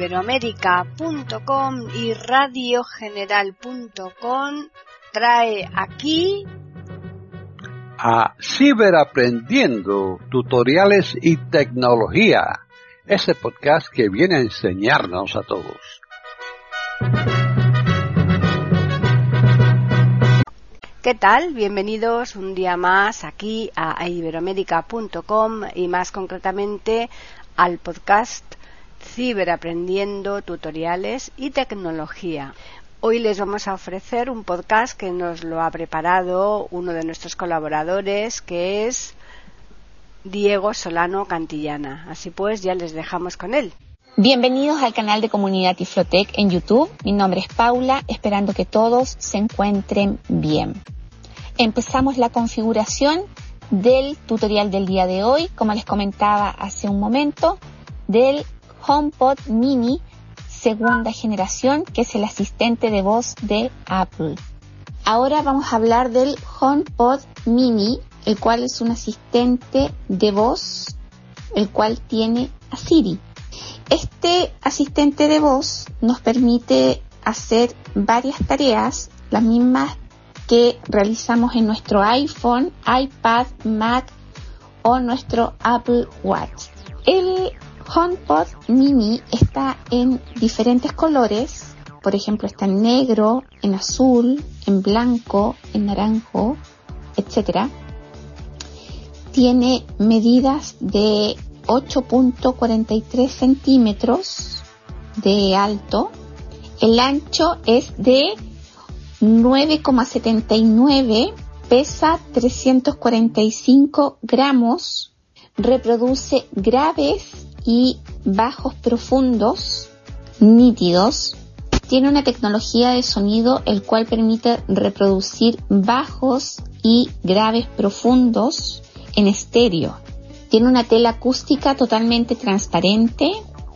iberoamérica.com y radiogeneral.com trae aquí a Ciberaprendiendo, tutoriales y tecnología, ese podcast que viene a enseñarnos a todos. ¿Qué tal? Bienvenidos un día más aquí a iberoamérica.com y más concretamente al podcast Ciberaprendiendo Tutoriales y Tecnología. Hoy les vamos a ofrecer un podcast que nos lo ha preparado uno de nuestros colaboradores, que es Diego Solano Cantillana. Así pues, ya les dejamos con él. Bienvenidos al canal de Comunidad Tiflotec en YouTube. Mi nombre es Paula, esperando que todos se encuentren bien. Empezamos la configuración del tutorial del día de hoy, como les comentaba hace un momento, del HomePod Mini segunda generación, que es el asistente de voz de Apple. Ahora vamos a hablar del HomePod Mini, el cual es un asistente de voz, el cual tiene a Siri. Este asistente de voz nos permite hacer varias tareas, las mismas que realizamos en nuestro iPhone, iPad, Mac o nuestro Apple Watch. El HomePod Mini está en diferentes colores, por ejemplo está en negro, en azul, en blanco, en naranjo, etc. Tiene medidas de 8.43 centímetros de alto. El ancho es de 9,79, pesa 345 gramos, reproduce graves y bajos profundos, nítidos. Tiene una tecnología de sonido el cual permite reproducir bajos y graves profundos en estéreo. Tiene una tela acústica totalmente transparente.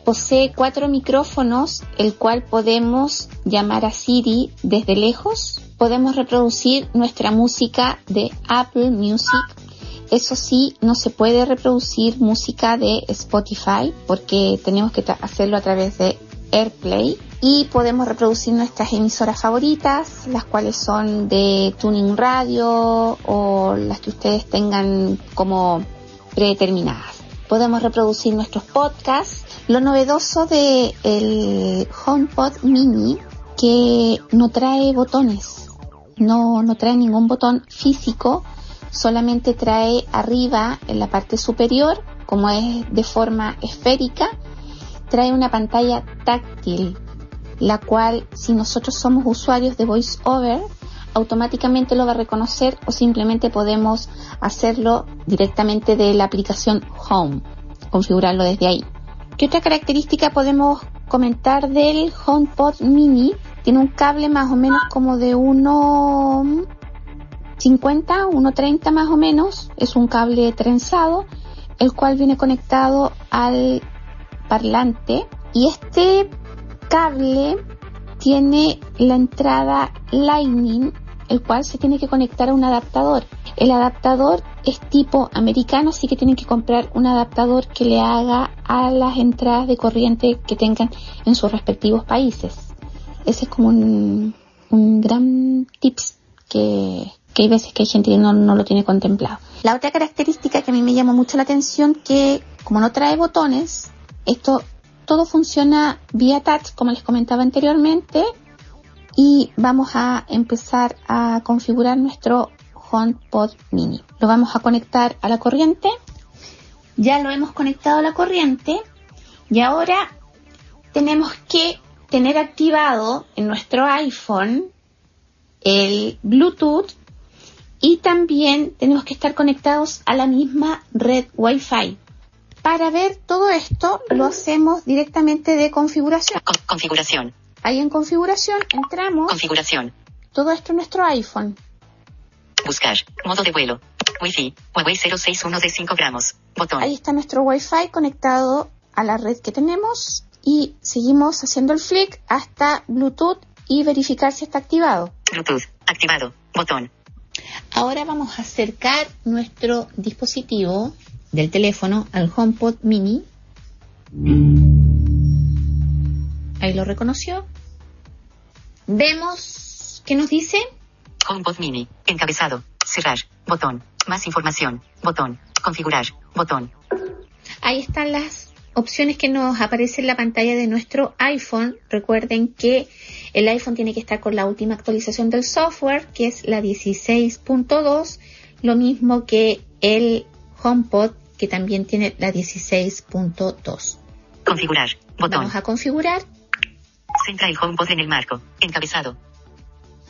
Posee cuatro micrófonos, el cual podemos llamar a Siri desde lejos. Podemos reproducir nuestra música de Apple Music eso sí, no se puede reproducir música de Spotify porque tenemos que hacerlo a través de AirPlay y podemos reproducir nuestras emisoras favoritas, las cuales son de Tuning Radio o las que ustedes tengan como predeterminadas. Podemos reproducir nuestros podcasts. Lo novedoso de el HomePod Mini que no trae botones, no, no trae ningún botón físico solamente trae arriba, en la parte superior, como es de forma esférica, trae una pantalla táctil, la cual si nosotros somos usuarios de VoiceOver, automáticamente lo va a reconocer o simplemente podemos hacerlo directamente de la aplicación Home, configurarlo desde ahí. ¿Qué otra característica podemos comentar del HomePod Mini? Tiene un cable más o menos como de uno 50, 1.30 más o menos, es un cable trenzado, el cual viene conectado al parlante y este cable tiene la entrada Lightning, el cual se tiene que conectar a un adaptador. El adaptador es tipo americano, así que tienen que comprar un adaptador que le haga a las entradas de corriente que tengan en sus respectivos países. Ese es como un, gran tips que, que hay veces que hay gente que no, no lo tiene contemplado. La otra característica que a mí me llama mucho la atención que como no trae botones, esto todo funciona vía touch, como les comentaba anteriormente, y vamos a empezar a configurar nuestro HomePod Mini. Lo vamos a conectar a la corriente. Ya lo hemos conectado a la corriente y ahora tenemos que tener activado en nuestro iPhone el Bluetooth y también tenemos que estar conectados a la misma red Wi-Fi. Para ver todo esto lo hacemos directamente de configuración. configuración. Ahí en configuración entramos. Configuración. Todo esto en nuestro iPhone. Buscar. Modo de vuelo. Wi-Fi. Huawei 061 de 5 gramos. Botón. Ahí está nuestro Wi-Fi conectado a la red que tenemos y seguimos haciendo el flick hasta Bluetooth y verificar si está activado. Bluetooth. Activado. Botón. Ahora vamos a acercar nuestro dispositivo del teléfono al HomePod mini. Ahí lo reconoció. Vemos qué nos dice. HomePod Mini. Encabezado. Cerrar. Botón. Más información. Botón. Configurar. Botón. Ahí están las opciones que nos aparecen en la pantalla de nuestro iPhone. Recuerden que el iPhone tiene que estar con la última actualización del software, que es la 16.2, lo mismo que el HomePod, que también tiene la 16.2. Configurar. Botón. Vamos a configurar. Centra el HomePod en el marco. Encabezado.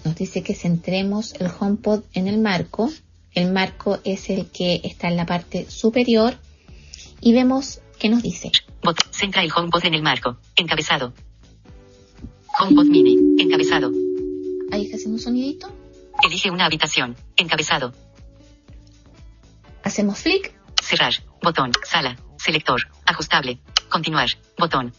Nos dice que centremos el HomePod en el marco. El marco es el que está en la parte superior. Y vemos que nos dice. Bot. Centra el HomePod en el marco. Encabezado. HomePod Mini. Encabezado. Ahí está haciendo un sonidito. Elige una habitación. Encabezado. Hacemos flick. Cerrar. Botón. Sala. Selector. Ajustable. Continuar. Botón.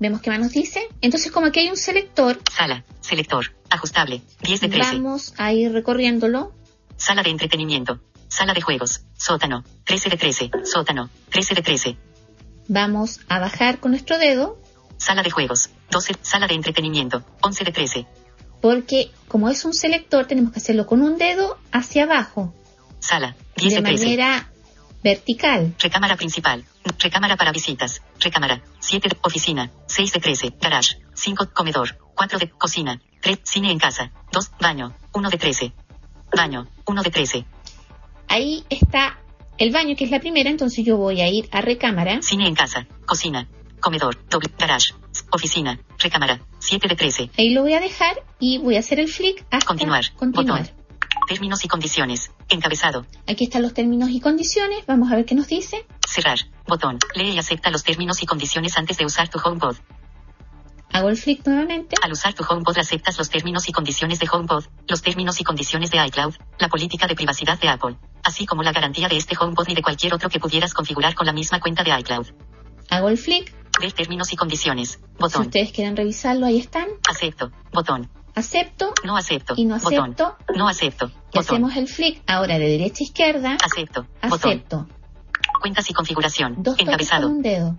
Vemos que más nos dice. Entonces, como aquí hay un selector, Sala. Selector. Ajustable. 10 de 13. vamos a ir recorriéndolo. Sala de entretenimiento. Sala de juegos. Sótano. 13 de 13. Sótano. 13 de 13. Vamos a bajar con nuestro dedo, Sala de juegos. 12. Sala de entretenimiento. 11 de 13. porque como es un selector, tenemos que hacerlo con un dedo hacia abajo, Sala. 10 de de 13. manera vertical. Recámara principal. Recámara para visitas. Recámara. 7 de oficina. 6 de 13. Garage. 5 comedor. 4 de cocina. 3 cine en casa. 2 baño. 1 de 13. Baño. 1 de 13. Ahí está el baño, que es la primera, entonces yo voy a ir a recámara. Cine en casa. Cocina. Comedor. Doble. Garage. Oficina. Recámara. 7 de 13. Ahí lo voy a dejar y voy a hacer el flick hasta Continuar. continuar. Botón. Términos y condiciones. Encabezado. Aquí están los términos y condiciones. Vamos a ver qué nos dice. Cerrar. Botón. Lee y acepta los términos y condiciones antes de usar tu HomePod. Hago el flick nuevamente. Al usar tu HomePod aceptas los términos y condiciones de HomePod, los términos y condiciones de iCloud, la política de privacidad de Apple, así como la garantía de este HomePod y de cualquier otro que pudieras configurar con la misma cuenta de iCloud. Hago el flick. Ver términos y condiciones. Si Botón. ustedes quieren revisarlo, ahí están. Acepto. Botón. Acepto No acepto. y no Botón. acepto. No acepto. Y Botón. hacemos el flick ahora de derecha a izquierda. Acepto. Botón. Acepto. Cuentas y configuración. Dos con Encabezado. un dedo.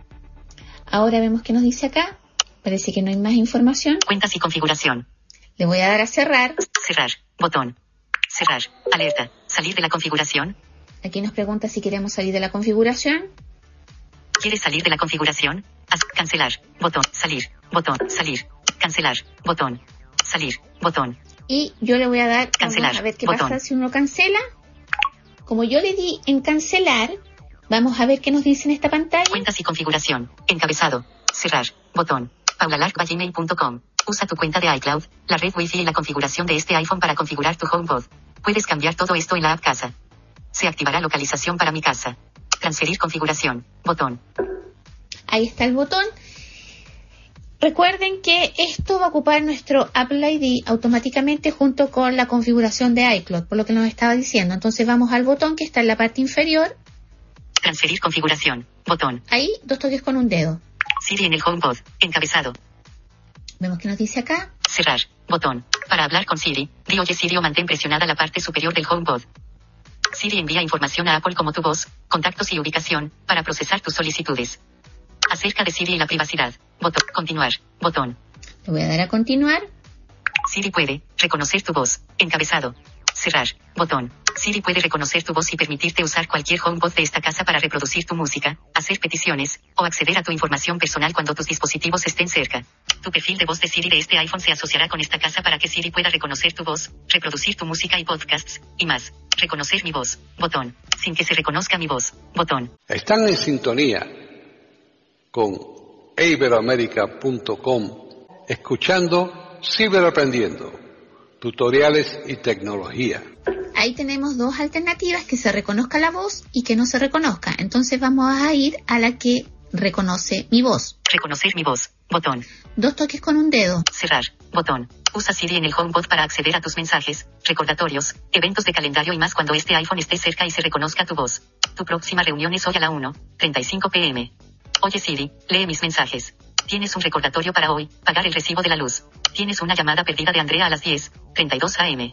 Ahora vemos qué nos dice acá. Parece que no hay más información. Cuentas y configuración. Le voy a dar a cerrar. Cerrar. Botón. Cerrar. Alerta. Salir de la configuración. Aquí nos pregunta si queremos salir de la configuración. ¿Quieres salir de la configuración? Haz cancelar. Botón. Salir. Botón. Salir. Cancelar. Botón. Salir. Botón. Y yo le voy a dar Cancelar. Vamos a ver qué Botón. pasa si uno cancela. Como yo le di en cancelar, vamos a ver qué nos dice en esta pantalla. Cuentas y configuración. Encabezado. Cerrar. Botón. paulalark.gmail.com. Usa tu cuenta de iCloud, la red Wi-Fi y la configuración de este iPhone para configurar tu HomePod. Puedes cambiar todo esto en la app Casa. Se activará localización para mi casa. Transferir configuración. Botón. Ahí está el botón. Recuerden que esto va a ocupar nuestro Apple ID automáticamente junto con la configuración de iCloud, por lo que nos estaba diciendo. Entonces vamos al botón que está en la parte inferior. Transferir configuración. Botón. Ahí, dos toques con un dedo. Siri en el HomePod. Encabezado. Vemos que nos dice acá. Cerrar. Botón. Para hablar con Siri, di oye Siri o mantén presionada la parte superior del HomePod. Siri envía información a Apple como tu voz, contactos y ubicación, para procesar tus solicitudes. Acerca de Siri y la privacidad. Botón. Continuar. Botón. Le voy a dar a continuar. Siri puede reconocer tu voz. Encabezado. Cerrar. Botón. Siri puede reconocer tu voz y permitirte usar cualquier HomePod de esta casa para reproducir tu música, hacer peticiones, o acceder a tu información personal cuando tus dispositivos estén cerca. Tu perfil de voz de Siri de este iPhone se asociará con esta casa para que Siri pueda reconocer tu voz, reproducir tu música y podcasts, y más. Reconocer mi voz. Botón. Sin que se reconozca mi voz. Botón. Están en sintonía con iberoamerica.com, escuchando Ciberaprendiendo, tutoriales y tecnología. Ahí tenemos dos alternativas, que se reconozca la voz y que no se reconozca. Entonces vamos a ir a la que reconoce mi voz. Reconocer mi voz. Botón. Dos toques con un dedo. Cerrar. Botón. Usa Siri en el HomePod para acceder a tus mensajes, recordatorios, eventos de calendario y más cuando este iPhone esté cerca y se reconozca tu voz. Tu próxima reunión es hoy a la 1:35 pm. Oye Siri, lee mis mensajes. Tienes un recordatorio para hoy, pagar el recibo de la luz. Tienes una llamada perdida de Andrea a las 10:32 am.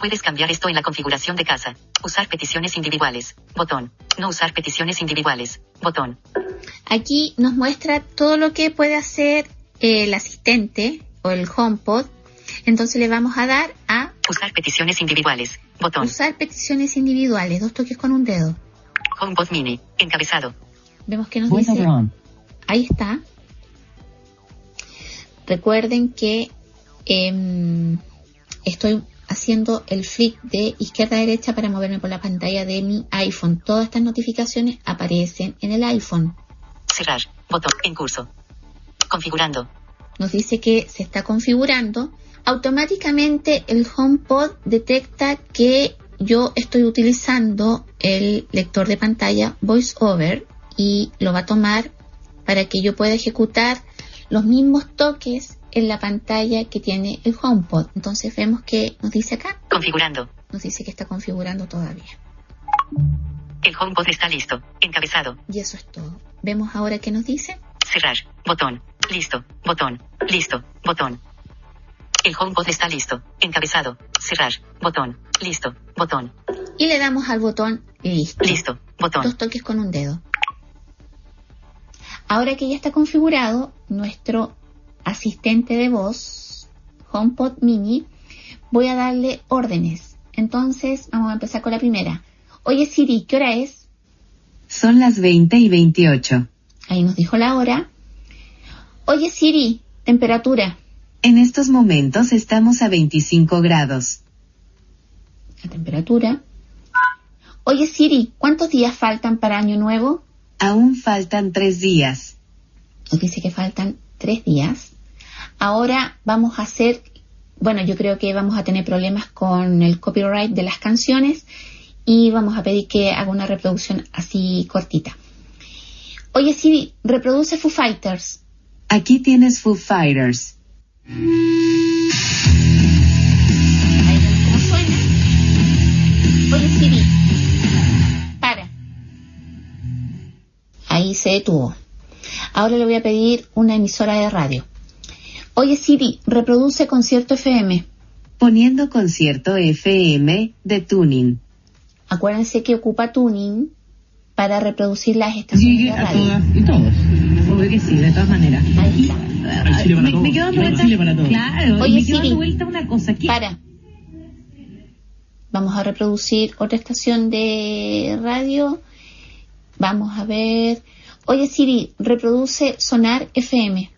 Puedes cambiar esto en la configuración de casa. Usar peticiones individuales. Botón. No usar peticiones individuales. Botón. Aquí nos muestra todo lo que puede hacer el asistente o el HomePod, entonces le vamos a dar a Usar peticiones individuales. Botón. usar peticiones individuales, dos toques con un dedo. HomePod Mini. Encabezado. Vemos que nos dice, ahí está. Recuerden que em, estoy haciendo el flick de izquierda a derecha para moverme por la pantalla de mi iPhone. Todas estas notificaciones aparecen en el iPhone. Cerrar. Botón. En curso. Configurando. Nos dice que se está configurando. Automáticamente el HomePod detecta que yo estoy utilizando el lector de pantalla VoiceOver y lo va a tomar para que yo pueda ejecutar los mismos toques en la pantalla que tiene el HomePod. Entonces vemos que nos dice acá, Configurando. nos dice que está configurando todavía. El HomePod está listo. Encabezado. Y eso es todo. Vemos ahora que nos dice. Cerrar. Botón. Listo. Botón. Listo. Botón. El HomePod está listo. Encabezado. Cerrar. Botón. Listo. Botón. Y le damos al botón listo. Listo. Botón. Dos toques con un dedo. Ahora que ya está configurado nuestro asistente de voz, HomePod Mini, voy a darle órdenes. Entonces, vamos a empezar con la primera. Oye Siri, ¿qué hora es? Son las 20 y 28. Ahí nos dijo la hora. Oye Siri, temperatura. En estos momentos estamos a 25 grados. La temperatura. Oye Siri, ¿cuántos días faltan para Año Nuevo? Aún faltan tres días. Nos dice que faltan tres días. Ahora vamos a hacer, bueno, yo creo que vamos a tener problemas con el copyright de las canciones y vamos a pedir que haga una reproducción así cortita. Oye Siri, reproduce Foo Fighters. Aquí tienes Foo Fighters. Ahí cómo suena. Oye Siri, para. Ahí se detuvo. Ahora le voy a pedir una emisora de radio. Oye Siri, reproduce concierto FM. Poniendo concierto FM de tuning. Acuérdense que ocupa tuning para reproducir las estaciones Llegue de a radio. todas y todos. Obvio que sí, de todas maneras. Ahí está. Chile para me, todos. me quedo dando Hay vuelta. Chile para todos. Claro, Oye, me quedo Siri. dando vuelta una cosa. ¿Qué? Para. Vamos a reproducir otra estación de radio. Vamos a ver. Oye Siri, reproduce Sonar FM.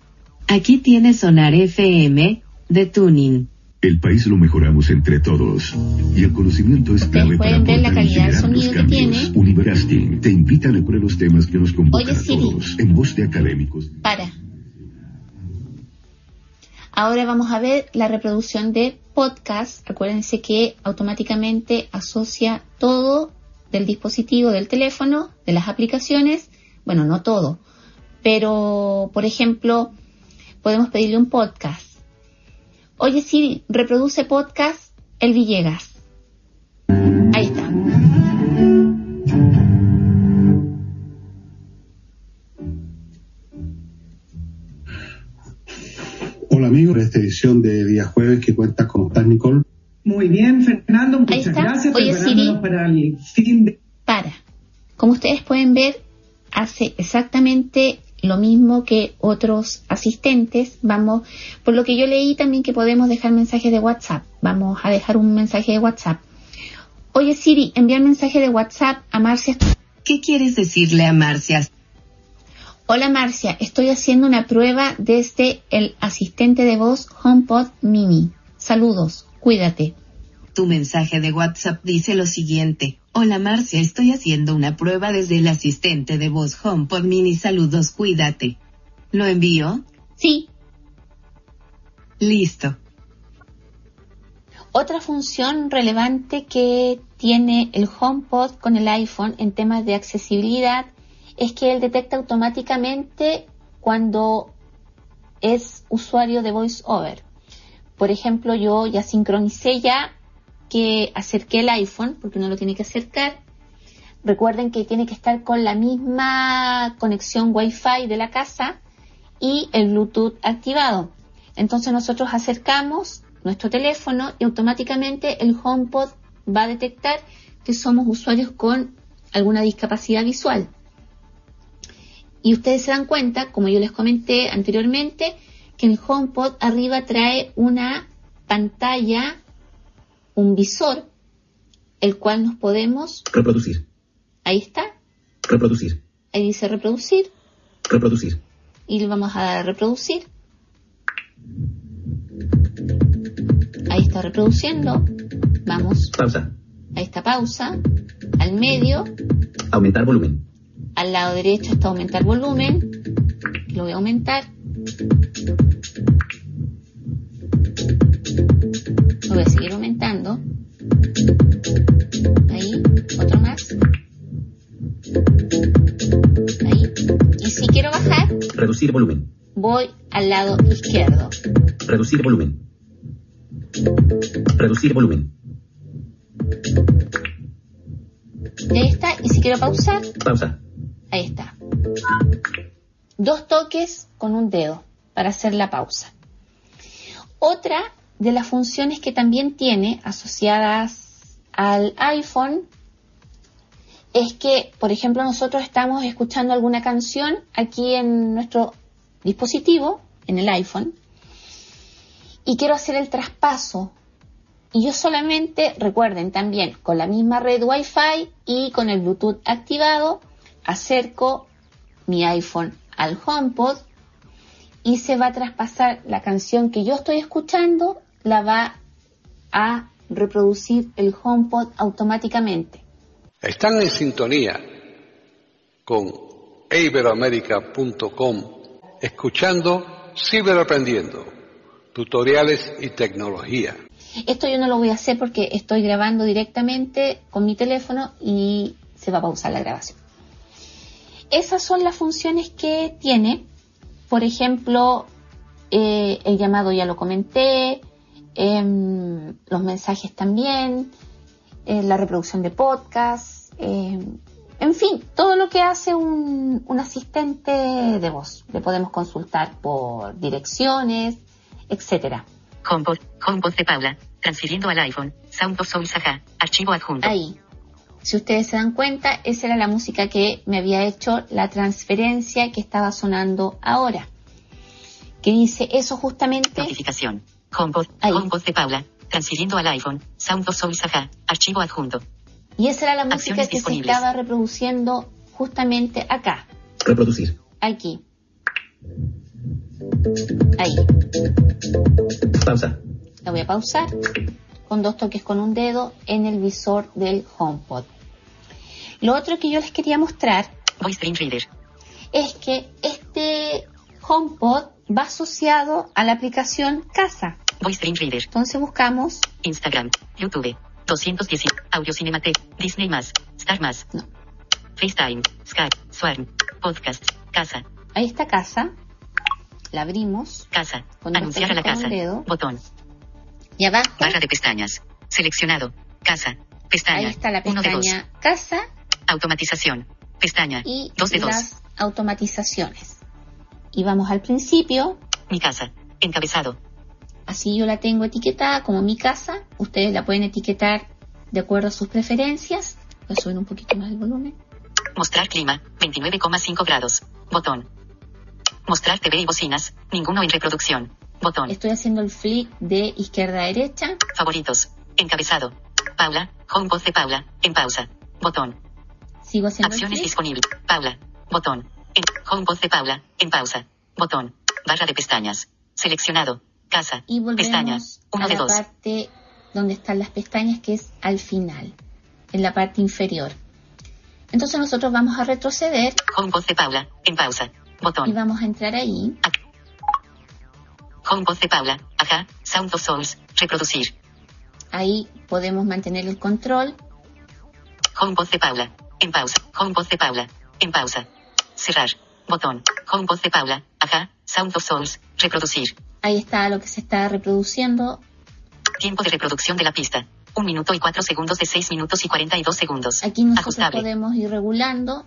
Aquí tienes Sonar FM de tuning. El país lo mejoramos entre todos. Y el conocimiento es clave para ver la calidad del generar los sonido que cambios. tiene. Univerasting te invita a leer los temas que nos convocan Oye, a Siri. todos en voz de académicos. Para. Ahora vamos a ver la reproducción de podcast. Acuérdense que automáticamente asocia todo del dispositivo, del teléfono, de las aplicaciones. Bueno, no todo. Pero, por ejemplo, podemos pedirle un podcast. Oye Siri, reproduce podcast El Villegas. Ahí está. Hola amigos, esta edición de día jueves que cuenta con Stan Nicole. Muy bien, Fernando, muchas gracias. Oye, Siri. para el fin de... para. Como ustedes pueden ver, hace exactamente lo mismo que otros asistentes. Vamos, por lo que yo leí también que podemos dejar mensajes de WhatsApp. Vamos a dejar un mensaje de WhatsApp. Oye Siri, enviar mensaje de WhatsApp a Marcia. ¿Qué quieres decirle a Marcia? Hola Marcia, estoy haciendo una prueba desde el asistente de voz HomePod Mini. Saludos, cuídate. Tu mensaje de WhatsApp dice lo siguiente. Hola Marcia, estoy haciendo una prueba desde el asistente de voz HomePod Mini. Saludos, cuídate. ¿Lo envío? Sí, Listo. Otra función relevante que tiene el HomePod con el iPhone en temas de accesibilidad es que él detecta automáticamente cuando es usuario de VoiceOver. Por ejemplo, yo ya sincronicé ya que el iPhone, porque uno lo tiene que acercar. Recuerden que tiene que estar con la misma conexión Wi-Fi de la casa y el Bluetooth activado. Entonces nosotros acercamos nuestro teléfono y automáticamente el HomePod va a detectar que somos usuarios con alguna discapacidad visual. Y ustedes se dan cuenta, como yo les comenté anteriormente, que el HomePod arriba trae una pantalla, un visor, el cual nos podemos... Reproducir. Ahí está. Reproducir. Ahí dice reproducir. Reproducir. Y le vamos a dar a reproducir. Ahí está reproduciendo. Vamos. Pausa. Ahí está pausa. Al medio. Aumentar volumen. Al lado derecho está aumentar volumen. Lo voy a aumentar. Lo voy a seguir aumentando. Ahí, otro más. Ahí. Y si quiero bajar, Reducir volumen. voy al lado izquierdo. Reducir volumen. Reducir volumen. Y ahí está. Y si quiero pausar, Pausa. ahí está. Dos toques con un dedo para hacer la pausa. Otra de las funciones que también tiene asociadas al iPhone es que, por ejemplo, nosotros estamos escuchando alguna canción aquí en nuestro dispositivo, en el iPhone, y quiero hacer el traspaso. Y yo solamente, recuerden también, con la misma red Wi-Fi y con el Bluetooth activado, acerco mi iPhone al HomePod y se va a traspasar la canción que yo estoy escuchando, la va a reproducir el HomePod automáticamente. Están en sintonía con iberoamerica.com escuchando Ciberaprendiendo, tutoriales y tecnología. Esto yo no lo voy a hacer porque estoy grabando directamente con mi teléfono y se va a pausar la grabación. Esas son las funciones que tiene. Por ejemplo, eh, el llamado ya lo comenté, em, los mensajes también, eh, la reproducción de podcast, em, en fin, todo lo que hace un, un asistente de voz. Le podemos consultar por direcciones, etcétera. HomePod, HomePod de Paula, transfiriendo al iPhone, Sound of Soul Saga, archivo adjunto. Ahí. Si ustedes se dan cuenta, esa era la música que me había hecho la transferencia que estaba sonando ahora. Que dice eso justamente. Notificación. HomePod, Ahí. HomePod de Paula, transfiriendo al iPhone, Sound of Soul Saga, archivo adjunto. Y esa era la música Acciones que disponibles. se estaba reproduciendo justamente acá, Reproducir. aquí. Ahí. Pausa. La voy a pausar con dos toques con un dedo en el visor del HomePod. Lo otro que yo les quería mostrar Voice Dream Reader. es que este HomePod va asociado a la aplicación Casa. Voice Reader. Entonces buscamos, Instagram, YouTube, 210, Audio Cinematek, Disney más, Star más, No. FaceTime, Skype, Swarm, Podcast, Casa, ahí está Casa, la abrimos. Casa, anunciar a la casa, botón, y abajo, barra de pestañas, seleccionado, Casa, pestaña, ahí está la 1 de 2, pestaña Casa. Automatización, pestaña, y 2 de 2, las automatizaciones. Y vamos al principio, mi casa, encabezado, así yo la tengo etiquetada como mi casa, ustedes la pueden etiquetar de acuerdo a sus preferencias. Voy a subir un poquito más el volumen. mostrar clima, 29,5 grados, botón, mostrar TV y bocinas, ninguno en reproducción, botón, Estoy haciendo el flick de izquierda a derecha. favoritos, encabezado, Paula, HomePod de Paula, en pausa, botón, Sigo haciendo Acciones flick. disponible. Paula. Botón. En HomePod de Paula. En pausa. Botón. Barra de pestañas. Seleccionado. Casa. Y volvemos Pestañas. a 1 de la 2. parte donde están las pestañas, que es al final, en la parte inferior. Entonces nosotros vamos a retroceder HomePod de Paula. En pausa. y Botón. vamos a entrar ahí. HomePod de Paula. Ajá. Sound of Souls. Reproducir. Ahí podemos mantener el control. HomePod de Paula. En pausa. HomePod de Paula. En pausa. Cerrar. Botón. HomePod de Paula. Ajá. Sound of Souls. Reproducir. Ahí está lo que se está reproduciendo. Tiempo de reproducción de la pista. 1 minuto y 4 segundos de 6 minutos y 42 segundos. Aquí nosotros Ajustable. podemos ir regulando.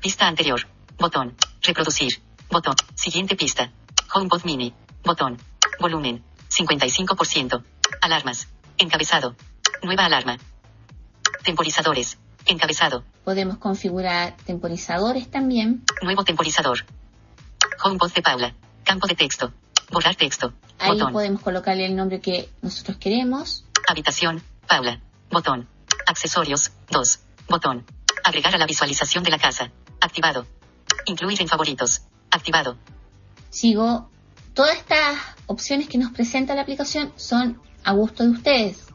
Pista anterior. Botón. Reproducir. Botón. Siguiente pista. HomePod Mini. Botón. Volumen. 55%. Alarmas. Encabezado. Nueva alarma. Temporizadores. Encabezado. Podemos configurar temporizadores también. Nuevo temporizador. HomePod de Paula. Campo de texto. Borrar texto. Ahí Botón. podemos colocarle el nombre que nosotros queremos. Habitación. Paula. Botón. Accesorios. 2. Botón. Agregar a la visualización de la casa. Activado. Incluir en favoritos. Activado. Sigo. Todas estas opciones que nos presenta la aplicación son a gusto de ustedes.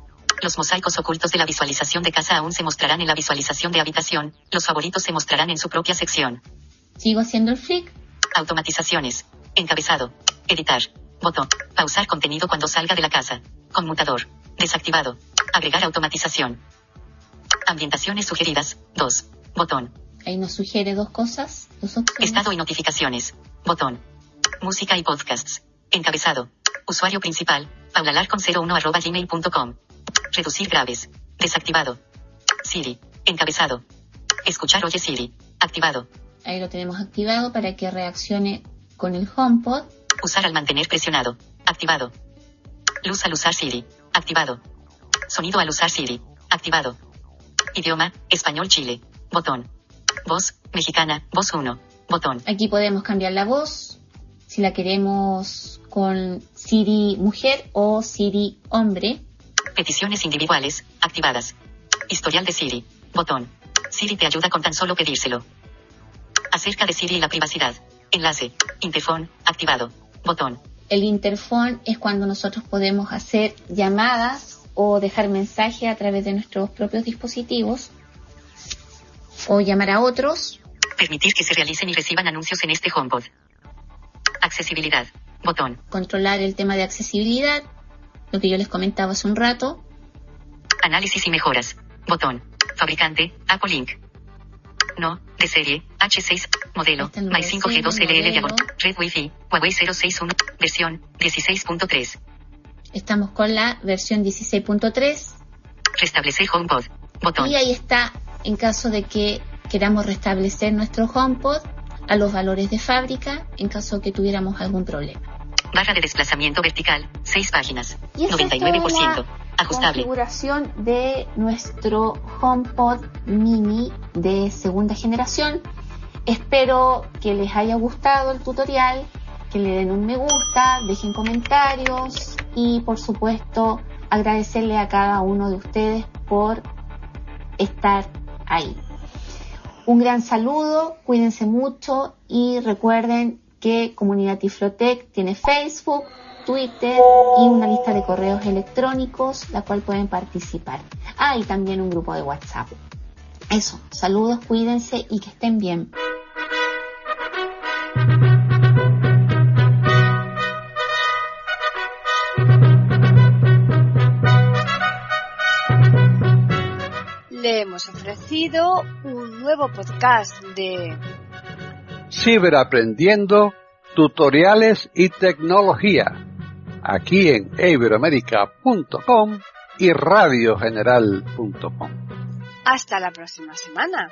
Los mosaicos ocultos de la visualización de casa aún se mostrarán en la visualización de habitación. Los favoritos se mostrarán en su propia sección. Sigo haciendo el flick. Automatizaciones. Encabezado. Editar. Botón. Pausar contenido cuando salga de la casa. Conmutador. Desactivado. Agregar automatización. Ambientaciones sugeridas. 2. Botón. Ahí nos sugiere dos cosas, dos. Estado y notificaciones. Botón. Música y podcasts. Encabezado. Usuario principal. paulalarcon01 arroba gmail.com. Reducir graves. Desactivado. Siri. Encabezado. Escuchar Oye Siri. Activado. Ahí lo tenemos activado para que reaccione con el HomePod. Usar al mantener presionado. Activado. Luz al usar Siri. Activado. Sonido al usar Siri. Activado. Idioma, español Chile. Botón. Voz, mexicana, voz 1. Botón. Aquí podemos cambiar la voz, si la queremos con Siri mujer o Siri hombre. Peticiones individuales, activadas. Historial de Siri. Botón. Siri te ayuda con tan solo pedírselo. Acerca de Siri y la privacidad. Enlace. Interfón, activado. Botón. El interfón es cuando nosotros podemos hacer llamadas o dejar mensaje a través de nuestros propios dispositivos o llamar a otros. Permitir que se realicen y reciban anuncios en este HomePod. Accesibilidad. Botón. Controlar el tema de accesibilidad, lo que yo les comentaba hace un rato. Análisis y mejoras. Botón. Fabricante, Apple Inc. No, de serie, H6, modelo, Este My modelo 5G2LL modelo. diagonal, Red Wi-Fi, Huawei 061, versión, 16.3. Estamos con la versión 16.3 Restablecer HomePod. Botón. y ahí está en caso de que queramos restablecer nuestro HomePod a los valores de fábrica en caso que tuviéramos algún problema. Barra de desplazamiento vertical, 6 páginas. Y esa es toda 99%. Ajustable. configuración de nuestro HomePod mini de segunda generación. Espero que les haya gustado el tutorial, que le den un me gusta, dejen comentarios y por supuesto agradecerle a cada uno de ustedes por estar ahí. Un gran saludo, cuídense mucho y recuerden que Comunidad Tiflotec tiene Facebook, Twitter y una lista de correos electrónicos, la cual pueden participar. Ah, y también un grupo de WhatsApp. Eso, saludos, cuídense y que estén bien. Le hemos ofrecido un nuevo podcast de Ciberaprendiendo, tutoriales y tecnología. Aquí en iberoamerica.com y radiogeneral.com. Hasta la próxima semana.